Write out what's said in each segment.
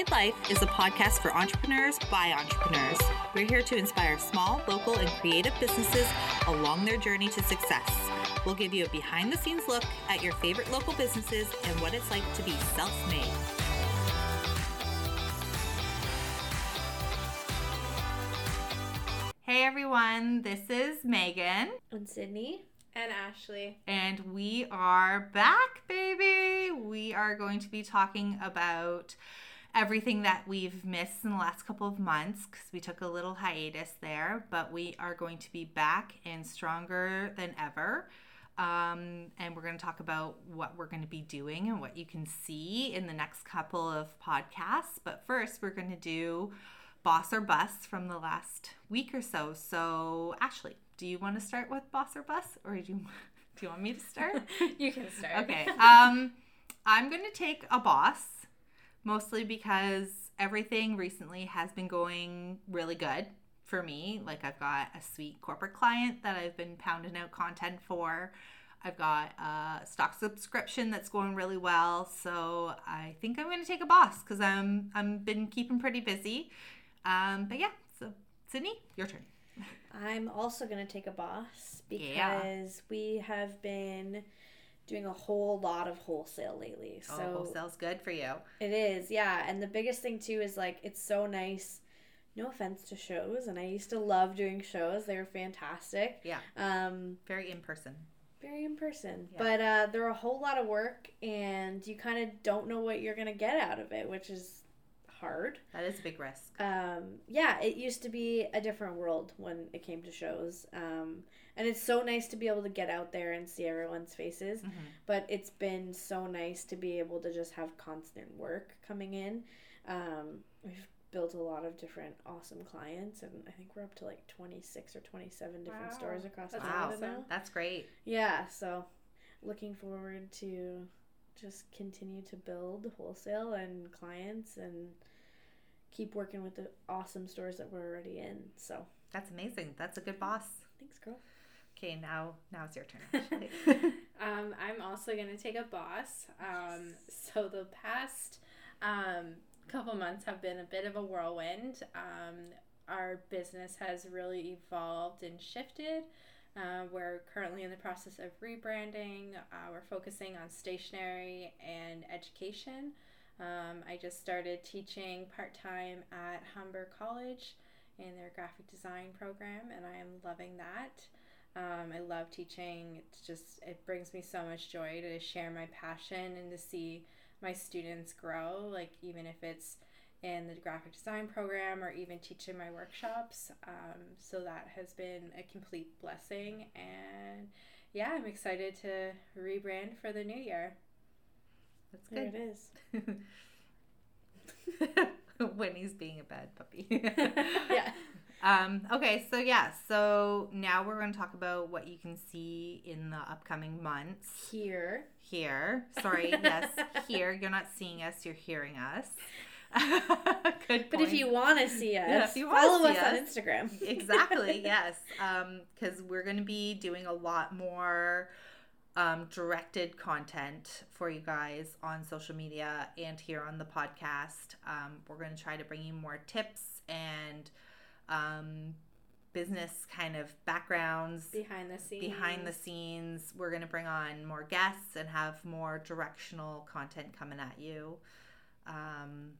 Made Life is a podcast for entrepreneurs by entrepreneurs. We're here to inspire small, local, and creative businesses along their journey to success. We'll give you a behind the scenes look at your favorite local businesses and what it's like to be self made. Hey everyone, this is Megan. And Sydney. And Ashley. And we are back, baby. We are going to be talking about everything that we've missed in the last couple of months because we took a little hiatus there, but we are going to be back and stronger than ever. Um, and we're going to talk about what we're going to be doing and what you can see in the next couple of podcasts. But first, we're going to do boss or bust from the last week or so. So, Ashley, do you want to start with boss or bust, or do you do you want me to start? you can start. Okay. Um, I'm going to take a boss, mostly because everything recently has been going really good for me. Like I've got a sweet corporate client that I've been pounding out content for. I've got a stock subscription that's going really well. So I think I'm going to take a boss because I'm I'm been keeping pretty busy. Um, but yeah, so Sydney, your turn. I'm also going to take a boss because Yeah. we have been doing a whole lot of wholesale lately. oh, So wholesale's good for you. it is, yeah. And the biggest thing too is like it's so nice. No offense to shows, and I used to love doing shows. They were fantastic. Yeah, Um, very in person. very in person, Yeah. but uh, they're a whole lot of work, and you kind of don't know what you're gonna get out of it, which is hard. That is a big risk. um, yeah, it used to be a different world when it came to shows. Um, and it's so nice to be able to get out there and see everyone's faces. Mhm. But it's been so nice to be able to just have constant work coming in. Um, we've built a lot of different awesome clients, and I think we're up to like 26 or 27 different Wow. stores across That's Canada awesome. now. That's great. Yeah, so looking forward to just continue to build wholesale and clients and keep working with the awesome stores that we're already in. So That's amazing. That's a good boss. thanks, girl. Okay, now now it's your turn. Um, I'm also going to take a boss. Um, so the past um, couple months have been a bit of a whirlwind. Um, our business has really evolved and shifted. Uh, we're currently in the process of rebranding. Uh, we're focusing on stationery and education. Um, I just started teaching part time at Humber College in their graphic design program, and I am loving that. Um, I love teaching. It's just it brings me so much joy to share my passion and to see my students grow. Like even if it's in the graphic design program or even teaching my workshops. Um, so that has been a complete blessing. And yeah, I'm excited to rebrand for the new year. That's There good. it is. when he's being a bad puppy. Yeah. Um, okay, so yeah, so now we're going to talk about what you can see in the upcoming months Here. here. Sorry, yes, here. You're not seeing us, you're hearing us. But if you want to see us, Yeah, if you follow see us on. Instagram. exactly yes because we're going to be doing a lot more um, directed content for you guys on social media and here on the podcast um, we're going to try to bring you more tips and um, business kind of backgrounds Behind the scenes. behind the scenes we're going to bring on more guests and have more directional content coming at you um,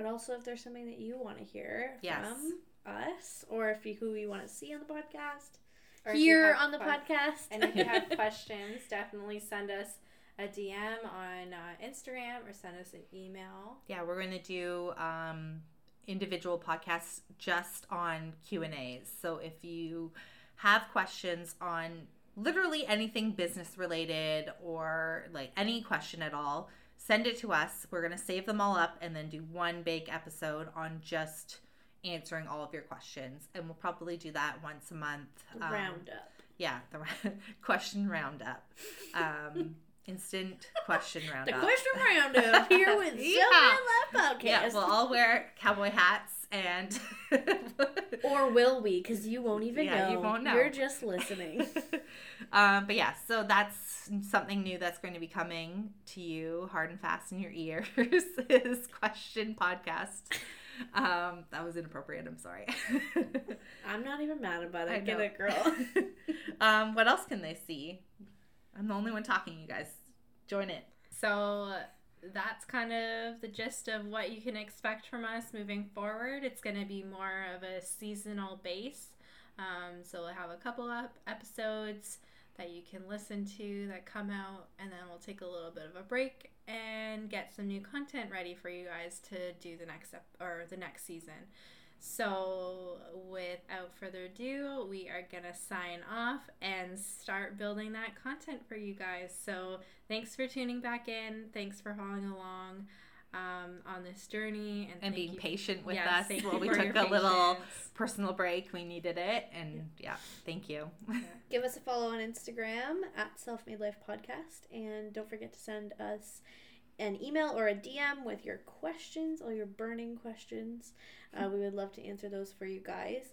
But also, if there's something that you want to hear Yes. from us, or if you who you want to see on the podcast, Or here on the que- podcast, And if you have questions, definitely send us a DM on uh, Instagram or send us an email. Yeah, we're going to do um, individual podcasts just on Q and A's. So if you have questions on literally anything business related or like any question at all, send it to us. We're going to save them all up and then do one big episode on just answering all of your questions. And we'll probably do that once a month. the Um, roundup. Yeah, the question roundup. Um, instant question round. The roundup. question roundup here with Yeah. Left Podcast. Yeah, we'll all wear cowboy hats and Or will we? Because you won't even Yeah, know. you won't know. You're just listening. um, but yeah, so that's something new that's going to be coming to you hard and fast in your ears is question podcast. Um, that was inappropriate. I'm sorry. I'm not even mad about it. I Get it, girl. um, what else can they see? I'm the only one talking. You guys join it. So that's kind of the gist of what you can expect from us moving forward. It's going to be more of a seasonal base. Um, so we'll have a couple of episodes that you can listen to that come out, and then we'll take a little bit of a break and get some new content ready for you guys to do the next ep- or the next season. So, without further ado, we are going to sign off and start building that content for you guys. So, thanks for tuning back in. Thanks for following along um, on this journey and, And thank being you- patient with Yes, us thank while you we took your a little personal break. We needed it. And yeah, thank you. Give us a follow on Instagram at Self Made Life Podcast. And don't forget to send us an email or a DM with your questions, all your burning questions. Uh, we would love to answer those for you guys.